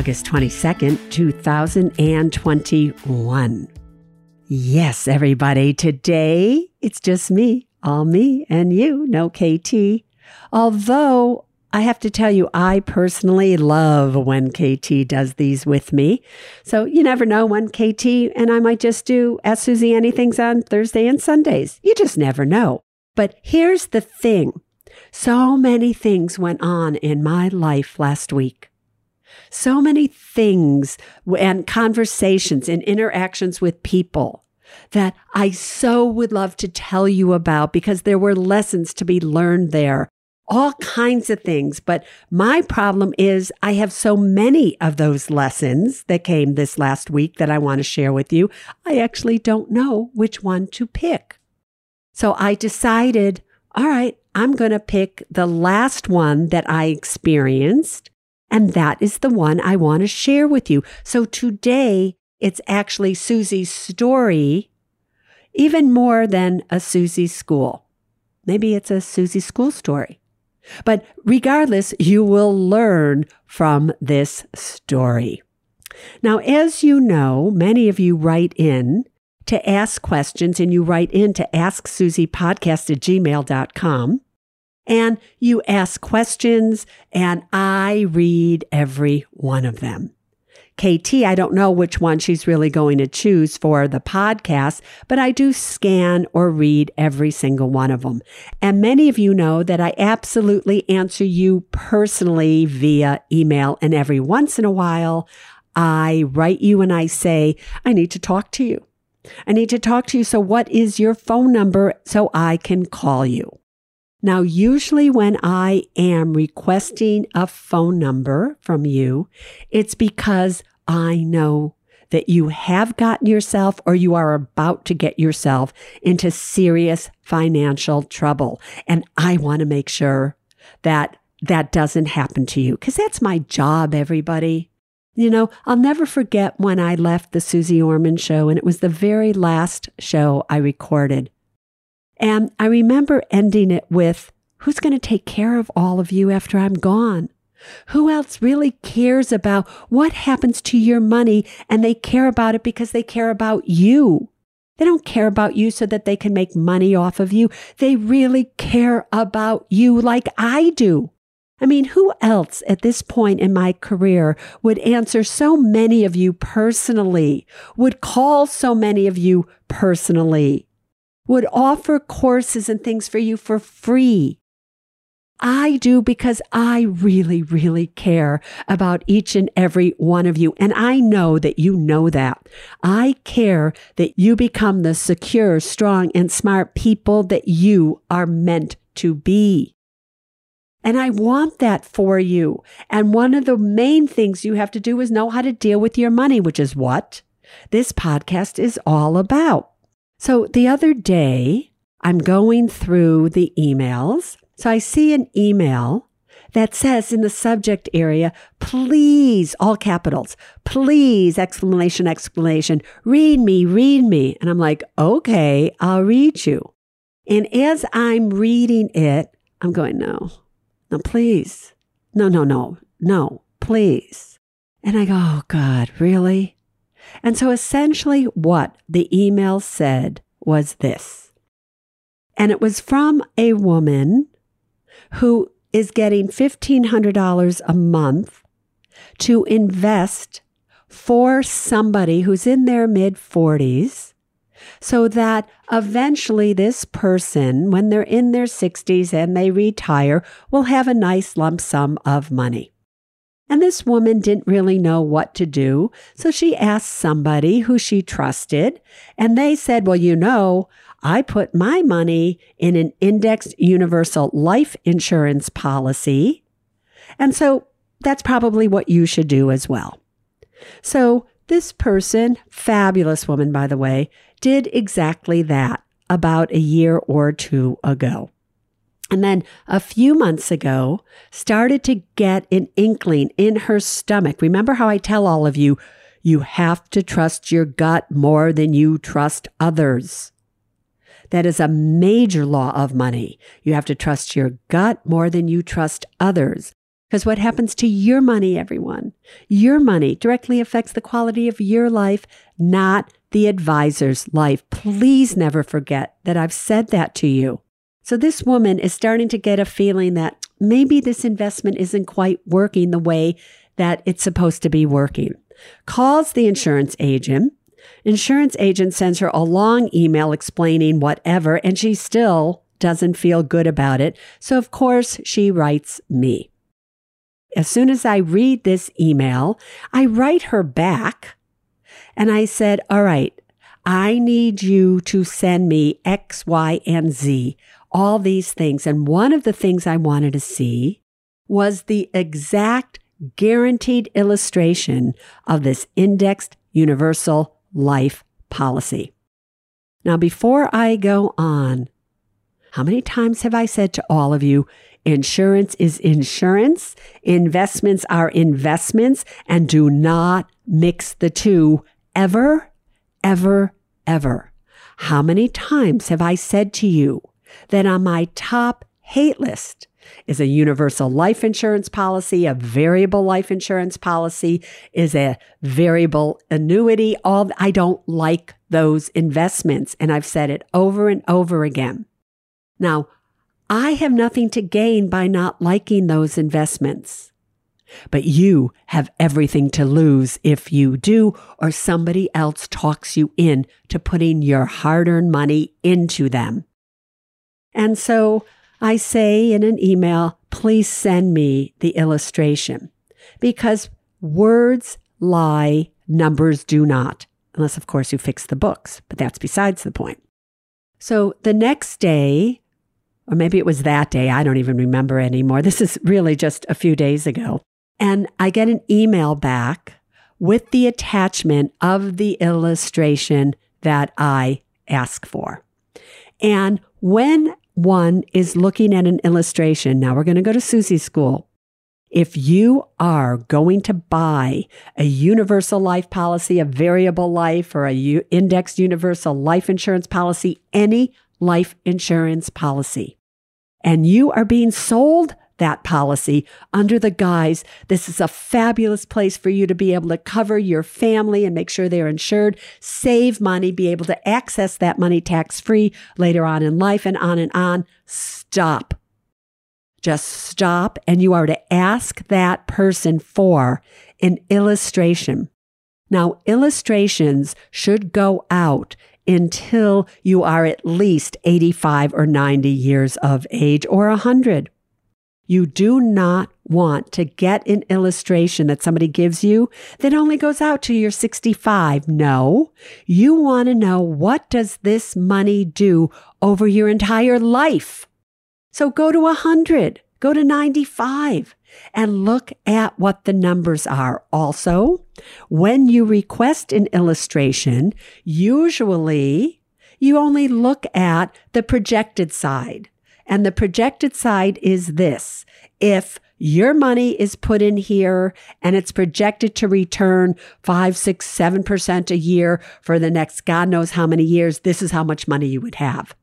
August 22nd, 2021. Yes, everybody, today it's just me, all me and you, no KT. Although I have to tell you, I personally love when KT does these with me. So you never know when KT and I might just do Ask Suze Anything's on Thursday and Sundays. You just never know. But here's the thing so many things went on in my life last week so many things and conversations and interactions with people that I so would love to tell you about because there were lessons to be learned there. All kinds of things. But my problem is I have so many of those lessons that came this last week that I want to share with you. I actually don't know which one to pick. So I decided, all right, I'm going to pick the last one that I experienced and that is the one I want to share with you. So today, it's actually Suze's story, even more than a Suze school. Maybe it's a Suze school story. But regardless, you will learn from this story. Now, as you know, many of you write in to ask questions and you write in to asksuzepodcast at gmail.com and you ask questions, and I read every one of them. KT, I don't know which one she's really going to choose for the podcast, but I do scan or read every single one of them. And many of you know that I absolutely answer you personally via email. And every once in a while, I write you and I say, I need to talk to you. I need to talk to you. So, what is your phone number so I can call you? Now, usually when I am requesting a phone number from you, it's because I know that you have gotten yourself or you are about to get yourself into serious financial trouble. And I want to make sure that that doesn't happen to you because that's my job, everybody. You know, I'll never forget when I left the Suze Orman show and it was the very last show I recorded. And I remember ending it with, Who's going to take care of all of you after I'm gone? Who else really cares about what happens to your money and they care about it because they care about you? They don't care about you so that they can make money off of you. They really care about you like I do. I mean, who else at this point in my career would answer so many of you personally, would call so many of you personally? Would offer courses and things for you for free. I do because I really, really care about each and every one of you. And I know that you know that. I care that you become the secure, strong, and smart people that you are meant to be. And I want that for you. And one of the main things you have to do is know how to deal with your money, which is what this podcast is all about. So the other day, I'm going through the emails. So I see an email that says in the subject area, please, all capitals, please, exclamation, exclamation, read me, read me. And I'm like, okay, I'll read you. And as I'm reading it, I'm going, no, no, please. No, no, no, no, please. And I go, oh God, really? And so essentially, what the email said was this. And it was from a woman who is getting $1,500 a month to invest for somebody who's in their mid 40s so that eventually this person, when they're in their 60s and they retire, will have a nice lump sum of money. And this woman didn't really know what to do. So she asked somebody who she trusted, and they said, Well, you know, I put my money in an indexed universal life insurance policy. And so that's probably what you should do as well. So this person, fabulous woman, by the way, did exactly that about a year or two ago. And then a few months ago, started to get an inkling in her stomach. Remember how I tell all of you, you have to trust your gut more than you trust others. That is a major law of money. You have to trust your gut more than you trust others. Because what happens to your money, everyone, your money directly affects the quality of your life, not the advisor's life. Please never forget that I've said that to you. So this woman is starting to get a feeling that maybe this investment isn't quite working the way that it's supposed to be working. Calls the insurance agent. Insurance agent sends her a long email explaining whatever, and she still doesn't feel good about it. So, of course, she writes me. As soon as I read this email, I write her back and I said, All right, I need you to send me X, Y, and Z, all these things. And one of the things I wanted to see was the exact guaranteed illustration of this indexed universal life policy. Now, before I go on, how many times have I said to all of you, insurance is insurance, investments are investments, and do not mix the two ever, ever, ever. How many times have I said to you that on my top hate list is a universal life insurance policy, a variable life insurance policy, is a variable annuity. All I don't like those investments. And I've said it over and over again. Now, I have nothing to gain by not liking those investments. But you have everything to lose if you do, or somebody else talks you in to putting your hard earned money into them. And so I say in an email, please send me the illustration because words lie, numbers do not, unless, of course, you fix the books, but that's besides the point. So the next day, or maybe it was that day, I don't even remember anymore. This is really just a few days ago. And I get an email back with the attachment of the illustration that I ask for. And when one is looking at an illustration, now we're going to go to Suze's school. If you are going to buy a universal life policy, a variable life, or a U- indexed universal life insurance policy, any life insurance policy, and you are being sold that policy under the guise this is a fabulous place for you to be able to cover your family and make sure they're insured, save money, be able to access that money tax free later on in life and on and on. Stop. Just stop and you are to ask that person for an illustration. Now, illustrations should go out until you are at least 85 or 90 years of age or 100. You do not want to get an illustration that somebody gives you that only goes out to your 65. No, you want to know what does this money do over your entire life? So go to 100, go to 95 and look at what the numbers are. Also, when you request an illustration, usually you only look at the projected side. And the projected side is this. If your money is put in here and it's projected to return five, six, seven percent a year for the next God knows how many years, this is how much money you would have.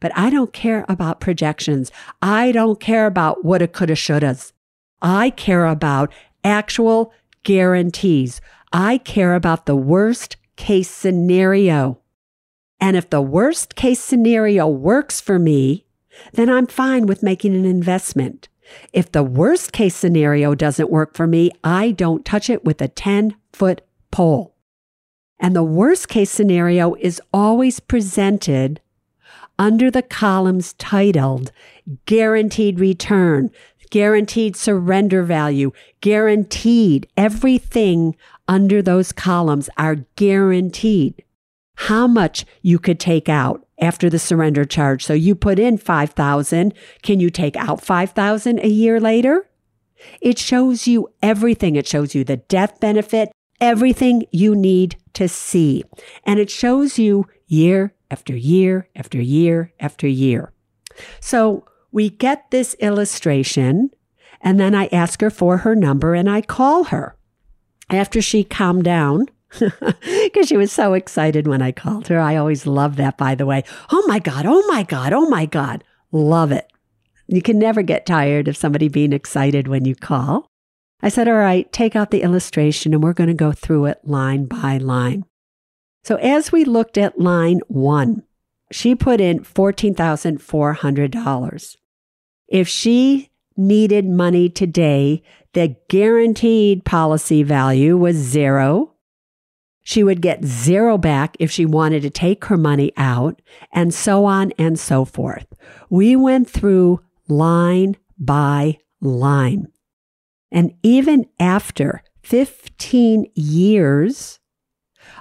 But I don't care about projections. I don't care about what it coulda, shouldas. I care about actual guarantees. I care about the worst case scenario. And if the worst case scenario works for me, then I'm fine with making an investment. If the worst case scenario doesn't work for me, I don't touch it with a 10 foot pole. And the worst case scenario is always presented under the columns titled guaranteed return, guaranteed surrender value, guaranteed. Everything under those columns are guaranteed. How much you could take out after the surrender charge. So you put in 5,000. Can you take out 5,000 a year later? It shows you everything. It shows you the death benefit, everything you need to see. And it shows you year after year after year after year. So we get this illustration, and then I ask her for her number and I call her. After she calmed down, because she was so excited when I called her. I always love that, by the way. Oh my God, oh my God, oh my God. Love it. You can never get tired of somebody being excited when you call. I said, All right, take out the illustration and we're going to go through it line by line. So as we looked at line one, she put in $14,400. If she needed money today, the guaranteed policy value was zero. She would get zero back if she wanted to take her money out, and so on and so forth. We went through line by line. And even after 15 years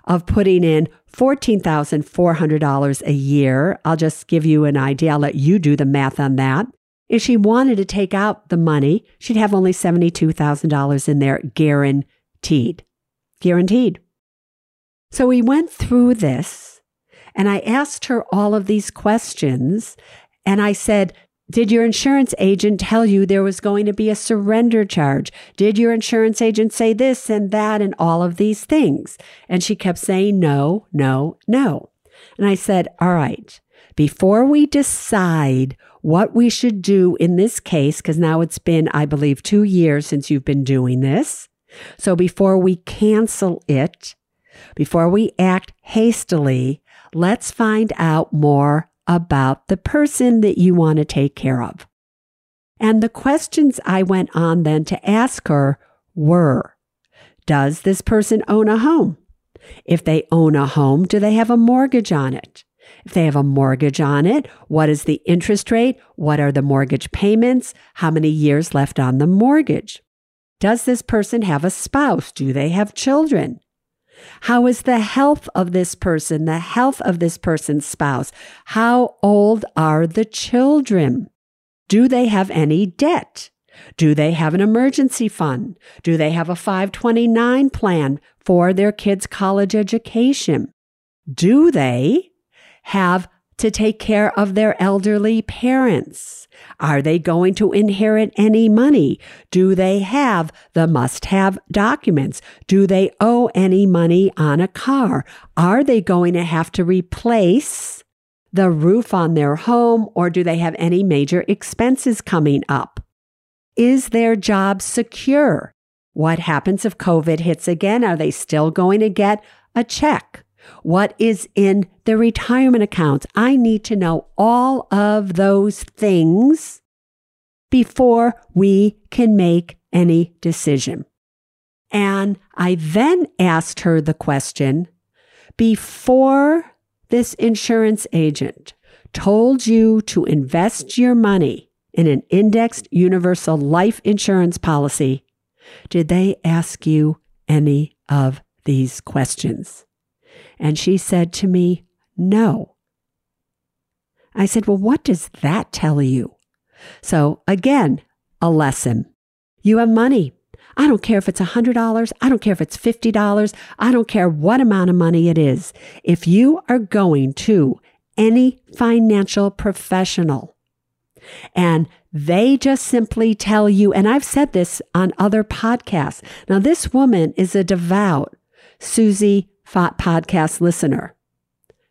of putting in $14,400 a year, I'll just give you an idea. I'll let you do the math on that. If she wanted to take out the money, she'd have only $72,000 in there guaranteed. Guaranteed. So we went through this and I asked her all of these questions. And I said, Did your insurance agent tell you there was going to be a surrender charge? Did your insurance agent say this and that and all of these things? And she kept saying, No, no, no. And I said, All right, before we decide what we should do in this case, because now it's been, I believe, two years since you've been doing this. So before we cancel it, before we act hastily, let's find out more about the person that you want to take care of. And the questions I went on then to ask her were Does this person own a home? If they own a home, do they have a mortgage on it? If they have a mortgage on it, what is the interest rate? What are the mortgage payments? How many years left on the mortgage? Does this person have a spouse? Do they have children? How is the health of this person, the health of this person's spouse? How old are the children? Do they have any debt? Do they have an emergency fund? Do they have a 529 plan for their kids' college education? Do they have to take care of their elderly parents? Are they going to inherit any money? Do they have the must have documents? Do they owe any money on a car? Are they going to have to replace the roof on their home or do they have any major expenses coming up? Is their job secure? What happens if COVID hits again? Are they still going to get a check? What is in the retirement accounts? I need to know all of those things before we can make any decision. And I then asked her the question before this insurance agent told you to invest your money in an indexed universal life insurance policy, did they ask you any of these questions? And she said to me, No. I said, Well, what does that tell you? So again, a lesson. You have money. I don't care if it's $100. I don't care if it's $50. I don't care what amount of money it is. If you are going to any financial professional and they just simply tell you, and I've said this on other podcasts. Now, this woman is a devout Suze podcast listener.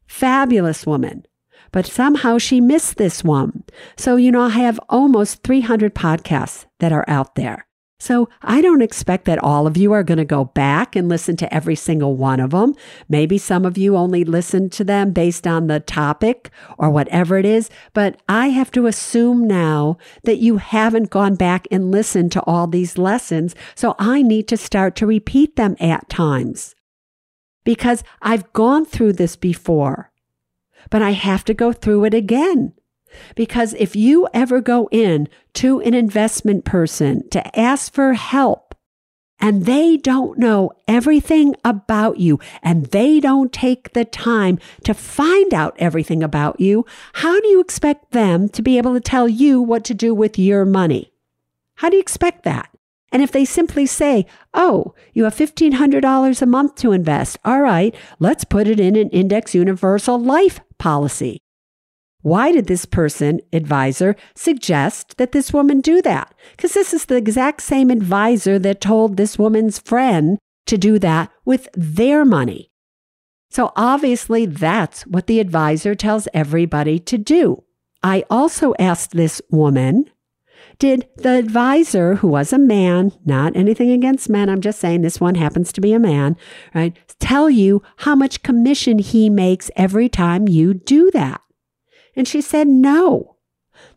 Fabulous woman. But somehow she missed this one. So, you know, I have almost 300 podcasts that are out there. So I don't expect that all of you are going to go back and listen to every single one of them. Maybe some of you only listen to them based on the topic or whatever it is. But I have to assume now that you haven't gone back and listened to all these lessons. So I need to start to repeat them at times because I've gone through this before, but I have to go through it again. Because if you ever go in to an investment person to ask for help and they don't know everything about you and they don't take the time to find out everything about you, how do you expect them to be able to tell you what to do with your money? How do you expect that? And if they simply say, oh, you have $1,500 a month to invest, all right, let's put it in an index universal life policy. Why did this person, advisor, suggest that this woman do that? Because this is the exact same advisor that told this woman's friend to do that with their money. So obviously, that's what the advisor tells everybody to do. I also asked this woman, did the advisor, who was a man, not anything against men, I'm just saying this one happens to be a man, right, tell you how much commission he makes every time you do that? And she said, no.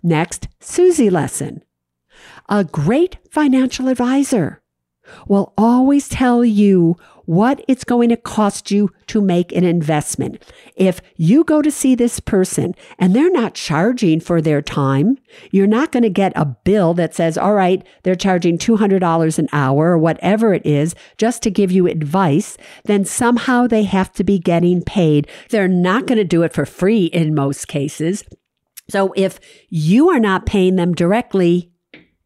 Next, Suze lesson. A great financial advisor will always tell you what it's going to cost you to make an investment. If you go to see this person and they're not charging for their time, you're not going to get a bill that says, all right, they're charging $200 an hour or whatever it is just to give you advice. Then somehow they have to be getting paid. They're not going to do it for free in most cases. So if you are not paying them directly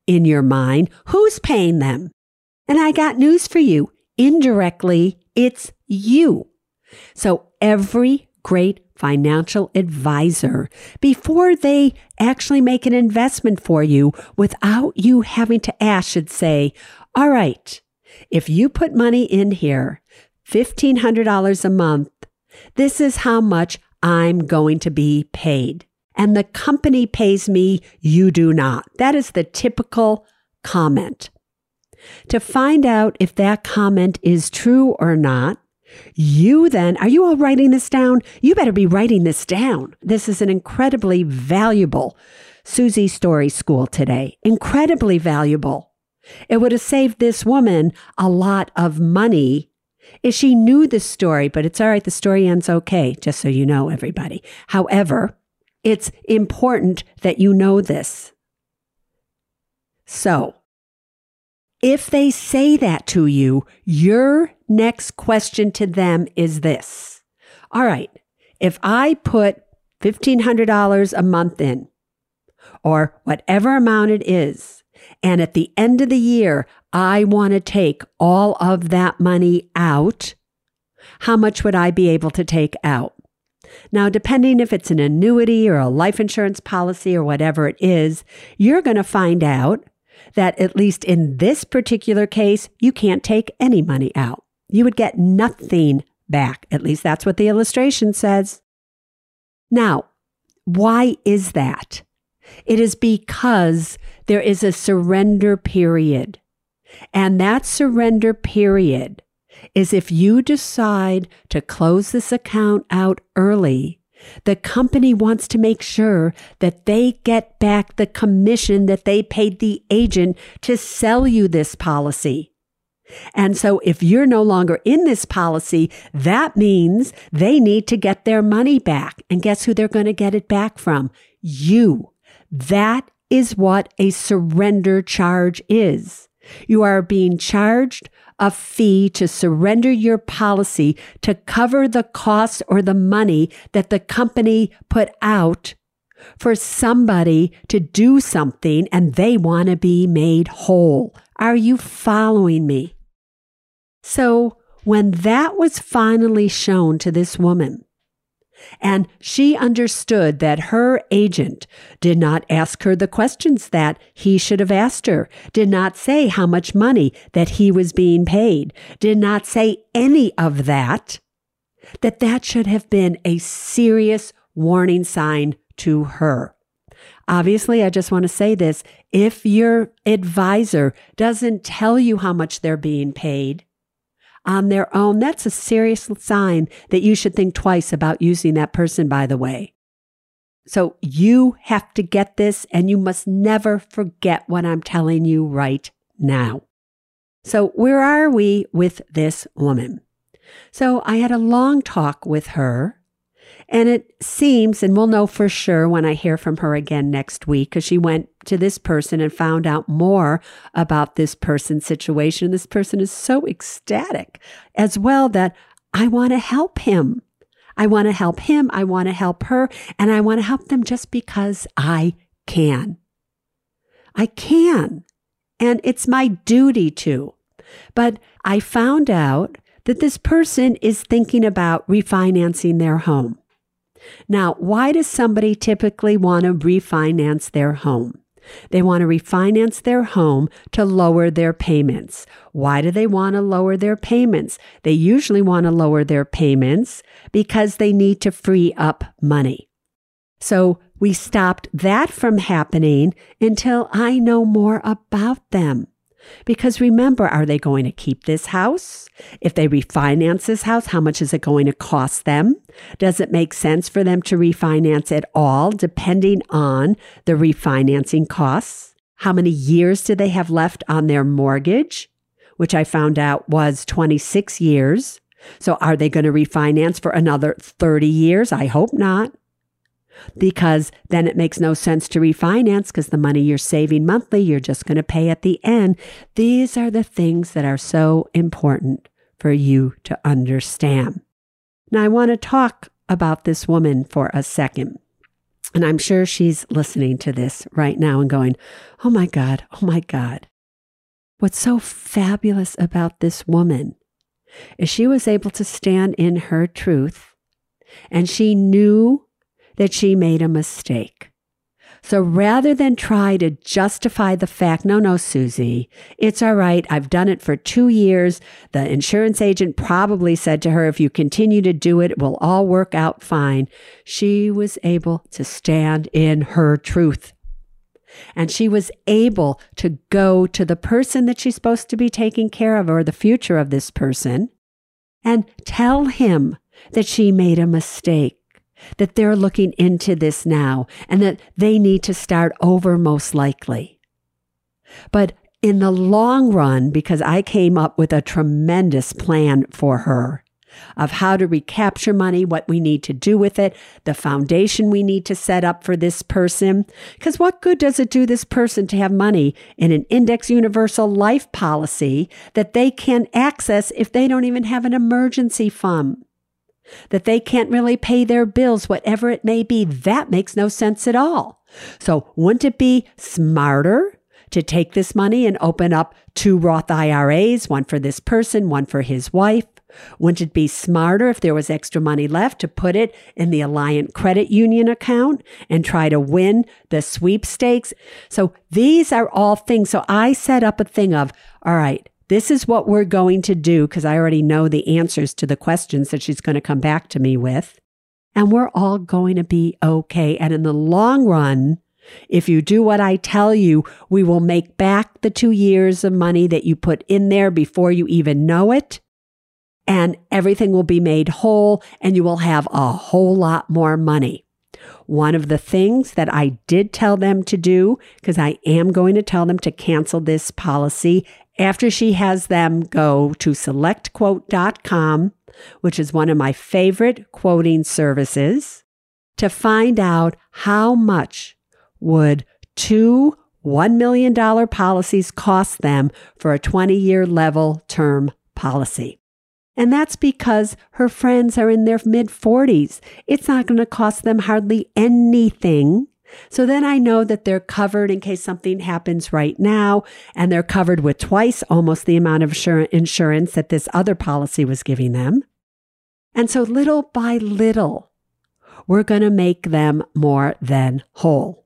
in your mind, who's paying them? And I got news for you. Indirectly, it's you. So every great financial advisor, before they actually make an investment for you without you having to ask, should say, all right, if you put money in here, $1,500 a month, this is how much I'm going to be paid. And the company pays me, you do not. That is the typical comment. To find out if that comment is true or not, you then, are you all writing this down? You better be writing this down. This is an incredibly valuable Suze Story School today. Incredibly valuable. It would have saved this woman a lot of money if she knew the story, but it's all right. The story ends okay, just so you know, everybody. However, it's important that you know this. So, if they say that to you, your next question to them is this. All right, if I put $1,500 a month in, or whatever amount it is, and at the end of the year, I want to take all of that money out, how much would I be able to take out? Now, depending if it's an annuity or a life insurance policy or whatever it is, you're going to find out that at least in this particular case, you can't take any money out. You would get nothing back. At least that's what the illustration says. Now, why is that? It is because there is a surrender period. And that surrender period is if you decide to close this account out early the company wants to make sure that they get back the commission that they paid the agent to sell you this policy. And so if you're no longer in this policy, that means they need to get their money back. And guess who they're going to get it back from? You. That is what a surrender charge is. You are being charged a fee to surrender your policy to cover the cost or the money that the company put out for somebody to do something and they want to be made whole. Are you following me? So when that was finally shown to this woman, and she understood that her agent did not ask her the questions that he should have asked her, did not say how much money that he was being paid, did not say any of that, that that should have been a serious warning sign to her. Obviously, I just want to say this If your advisor doesn't tell you how much they're being paid on their own, that's a serious sign that you should think twice about using that person, by the way. So you have to get this, and you must never forget what I'm telling you right now. So, where are we with this woman? So, I had a long talk with her and it seems, and we'll know for sure when I hear from her again next week, because she went to this person and found out more about this person's situation. This person is so ecstatic as well that I want to help him. I want to help him. I want to help her. And I want to help them just because I can. I can. And it's my duty to. But I found out that this person is thinking about refinancing their home. Now, why does somebody typically want to refinance their home? They want to refinance their home to lower their payments. Why do they want to lower their payments? They usually want to lower their payments because they need to free up money. So we stopped that from happening until I know more about them. Because remember, are they going to keep this house? If they refinance this house, how much is it going to cost them? Does it make sense for them to refinance at all, depending on the refinancing costs? How many years do they have left on their mortgage? Which I found out was 26 years. So are they going to refinance for another 30 years? I hope not because then it makes no sense to refinance because the money you're saving monthly, you're just going to pay at the end. These are the things that are so important for you to understand. Now, I want to talk about this woman for a second. And I'm sure she's listening to this right now and going, Oh my God, oh my God. What's so fabulous about this woman is she was able to stand in her truth and she knew that she made a mistake. So rather than try to justify the fact, no, no, Suze, it's all right. I've done it for two years. The insurance agent probably said to her, if you continue to do it, it will all work out fine. She was able to stand in her truth. And she was able to go to the person that she's supposed to be taking care of or the future of this person and tell him that she made a mistake that they're looking into this now and that they need to start over most likely. But in the long run, because I came up with a tremendous plan for her of how to recapture money, what we need to do with it, the foundation we need to set up for this person. Because what good does it do this person to have money in an index universal life policy that they can access if they don't even have an emergency fund? That they can't really pay their bills, whatever it may be, that makes no sense at all. So wouldn't it be smarter to take this money and open up two Roth IRAs, one for this person, one for his wife? Wouldn't it be smarter if there was extra money left to put it in the Alliant Credit Union account and try to win the sweepstakes? So these are all things. So I set up a thing of, all right, this is what we're going to do because I already know the answers to the questions that she's going to come back to me with. And we're all going to be okay. And in the long run, if you do what I tell you, we will make back the two years of money that you put in there before you even know it. And everything will be made whole and you will have a whole lot more money. One of the things that I did tell them to do, because I am going to tell them to cancel this policy after she has them go to selectquote.com, which is one of my favorite quoting services, to find out how much would two $1 million policies cost them for a 20 year level term policy. And that's because her friends are in their mid 40s. It's not going to cost them hardly anything so then I know that they're covered in case something happens right now, and they're covered with twice almost the amount of insurance that this other policy was giving them. And so little by little, we're going to make them more than whole.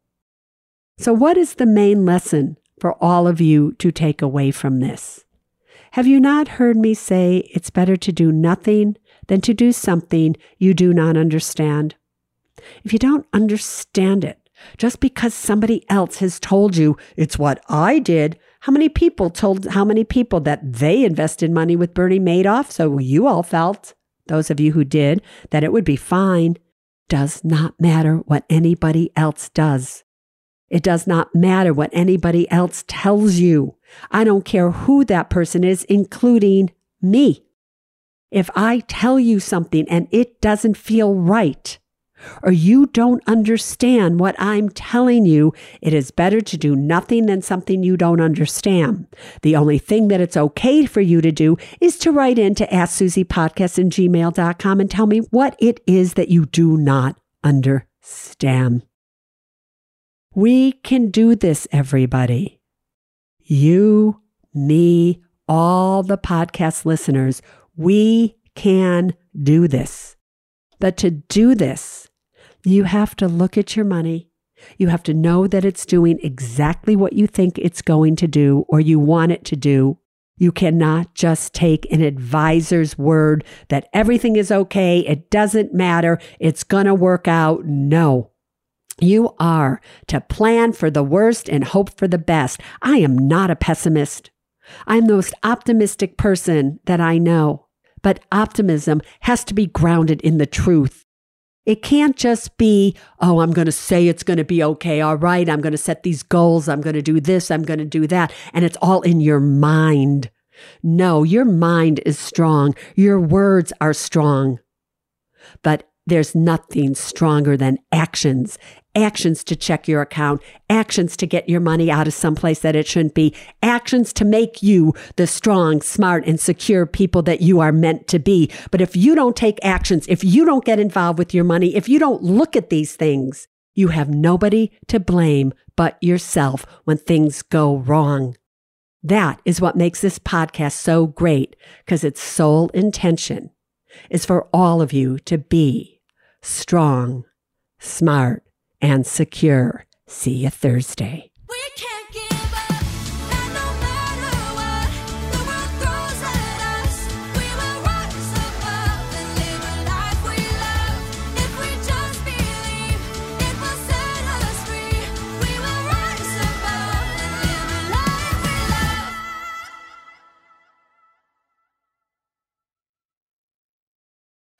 So, what is the main lesson for all of you to take away from this? Have you not heard me say it's better to do nothing than to do something you do not understand? If you don't understand it, Just because somebody else has told you it's what I did, how many people told how many people that they invested money with Bernie Madoff? So you all felt, those of you who did, that it would be fine. Does not matter what anybody else does. It does not matter what anybody else tells you. I don't care who that person is, including me. If I tell you something and it doesn't feel right, or you don't understand what I'm telling you, it is better to do nothing than something you don't understand. The only thing that it's okay for you to do is to write in to AskSuzePodcast and gmail.com and tell me what it is that you do not understand. We can do this, everybody. You, me, all the podcast listeners, we can do this. But to do this, you have to look at your money. You have to know that it's doing exactly what you think it's going to do or you want it to do. You cannot just take an advisor's word that everything is okay, it doesn't matter, it's going to work out. No. You are to plan for the worst and hope for the best. I am not a pessimist. I'm the most optimistic person that I know. But optimism has to be grounded in the truth. It can't just be, oh, I'm going to say it's going to be okay. All right. I'm going to set these goals. I'm going to do this. I'm going to do that. And it's all in your mind. No, your mind is strong. Your words are strong. But there's nothing stronger than actions. Actions to check your account, actions to get your money out of someplace that it shouldn't be, actions to make you the strong, smart, and secure people that you are meant to be. But if you don't take actions, if you don't get involved with your money, if you don't look at these things, you have nobody to blame but yourself when things go wrong. That is what makes this podcast so great because its sole intention. Is for all of you to be strong, smart, and secure. See you Thursday.